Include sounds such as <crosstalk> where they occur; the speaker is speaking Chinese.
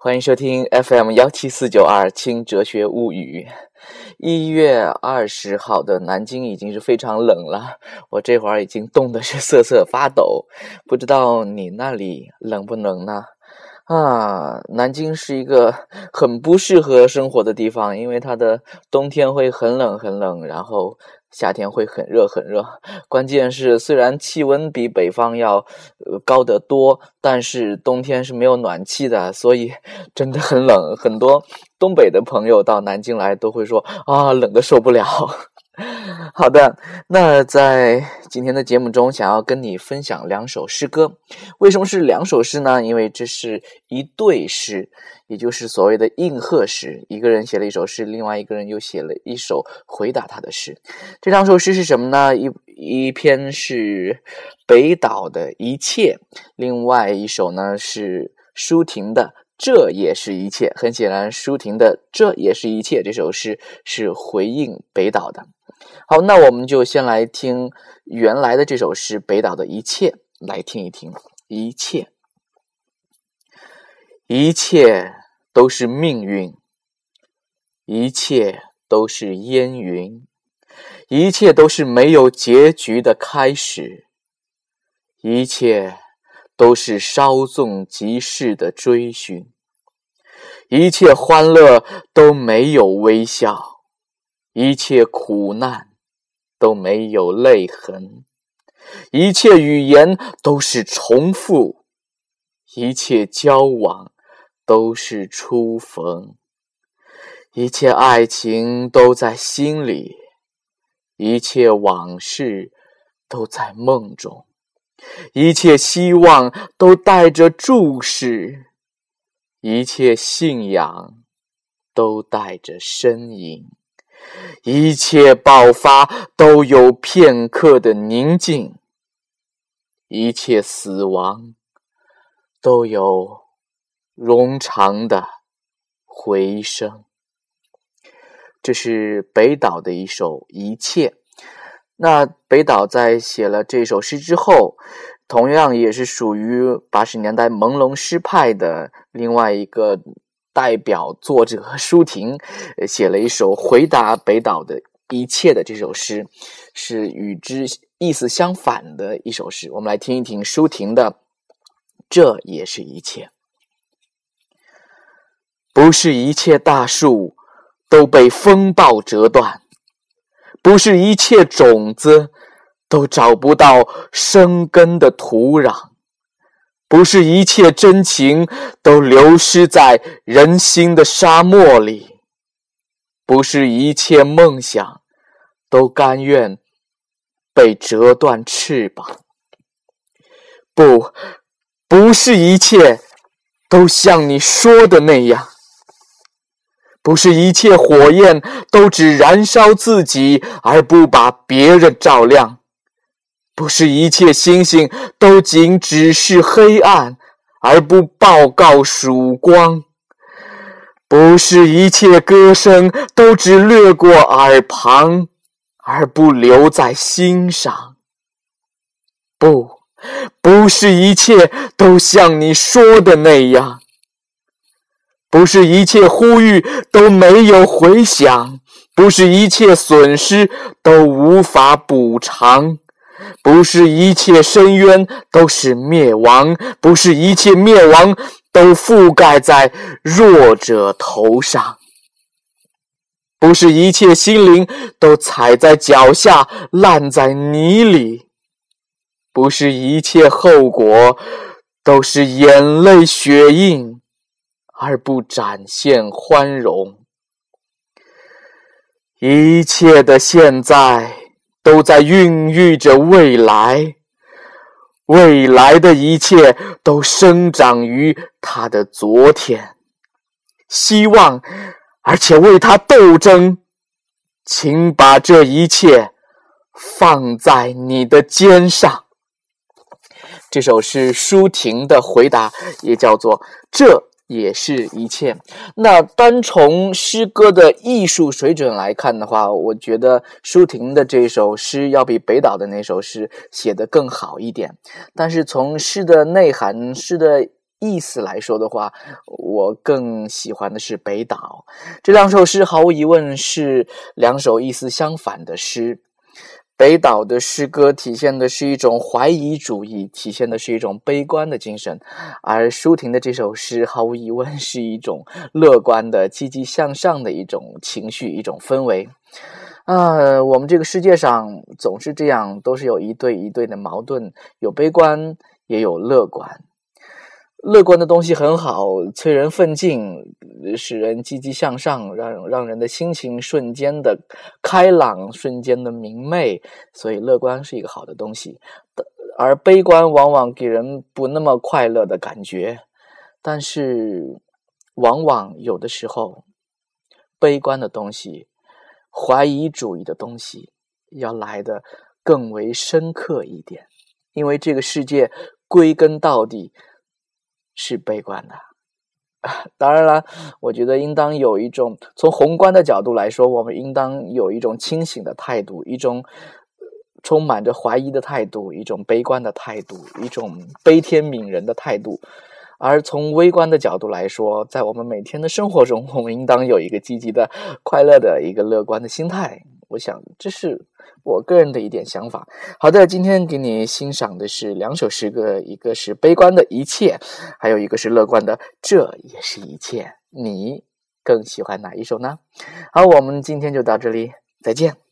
欢迎收听 FM 幺七四九二轻哲学物语。一月二十号的南京已经是非常冷了，我这会儿已经冻得是瑟瑟发抖。不知道你那里冷不冷呢？啊，南京是一个 <laughs> 很不适合生活的地方，因为它的冬天会很冷很冷，然后。夏天会很热很热，关键是虽然气温比北方要高得多，但是冬天是没有暖气的，所以 <laughs> 真的很冷。很多东北的朋友到南京来都会说啊，冷的受不了。<laughs> <laughs> 好的，那在今天的节目中，想要跟你分享两首诗歌。为什么是两首诗呢？因为这是一对诗，也就是所谓的应和诗。一个人写了一首诗，另外一个人又写了一首回答他的诗。这两首诗是什么呢？一一篇是北岛的一切，另外一首呢是舒婷的。这也是一切。很显然，舒婷的《这也是一切》这首诗是回应北岛的。好，那我们就先来听原来的这首诗《北岛的一切》，来听一听。一切，一切都是命运，一切都是烟云，一切都是没有结局的开始，一切。都是稍纵即逝的追寻，一切欢乐都没有微笑，一切苦难都没有泪痕，一切语言都是重复，一切交往都是初逢，一切爱情都在心里，一切往事都在梦中。一切希望都带着注视，一切信仰都带着呻吟，一切爆发都有片刻的宁静，一切死亡都有冗长的回声。这是北岛的一首《一切》。那北岛在写了这首诗之后，同样也是属于八十年代朦胧诗派的另外一个代表作者舒婷，写了一首回答北岛的一切的这首诗，是与之意思相反的一首诗。我们来听一听舒婷的，这也是一切，不是一切大树都被风暴折断。不是一切种子都找不到生根的土壤，不是一切真情都流失在人心的沙漠里，不是一切梦想都甘愿被折断翅膀，不，不是一切都像你说的那样。不是一切火焰都只燃烧自己而不把别人照亮，不是一切星星都仅只是黑暗而不报告曙光，不是一切歌声都只掠过耳旁而不留在心上，不，不是一切都像你说的那样。不是一切呼吁都没有回响，不是一切损失都无法补偿，不是一切深渊都是灭亡，不是一切灭亡都覆盖在弱者头上，不是一切心灵都踩在脚下烂在泥里，不是一切后果都是眼泪血印。而不展现宽容，一切的现在都在孕育着未来，未来的一切都生长于他的昨天，希望，而且为他斗争，请把这一切放在你的肩上。这首是舒婷的回答，也叫做这。也是一切。那单从诗歌的艺术水准来看的话，我觉得舒婷的这首诗要比北岛的那首诗写得更好一点。但是从诗的内涵、诗的意思来说的话，我更喜欢的是《北岛》。这两首诗毫无疑问是两首意思相反的诗。北岛的诗歌体现的是一种怀疑主义，体现的是一种悲观的精神，而舒婷的这首诗毫无疑问是一种乐观的、积极向上的一种情绪、一种氛围。啊，我们这个世界上总是这样，都是有一对一对的矛盾，有悲观，也有乐观。乐观的东西很好，催人奋进，使人积极向上，让让人的心情瞬间的开朗，瞬间的明媚。所以，乐观是一个好的东西。而悲观往往给人不那么快乐的感觉。但是，往往有的时候，悲观的东西、怀疑主义的东西，要来的更为深刻一点。因为这个世界归根到底。是悲观的，<laughs> 当然了，我觉得应当有一种从宏观的角度来说，我们应当有一种清醒的态度，一种充满着怀疑的态度，一种悲观的态度，一种悲天悯人的态度。而从微观的角度来说，在我们每天的生活中，我们应当有一个积极的、快乐的一个乐观的心态。我想，这是我个人的一点想法。好的，今天给你欣赏的是两首诗歌，一个是悲观的一切，还有一个是乐观的这也是一切。你更喜欢哪一首呢？好，我们今天就到这里，再见。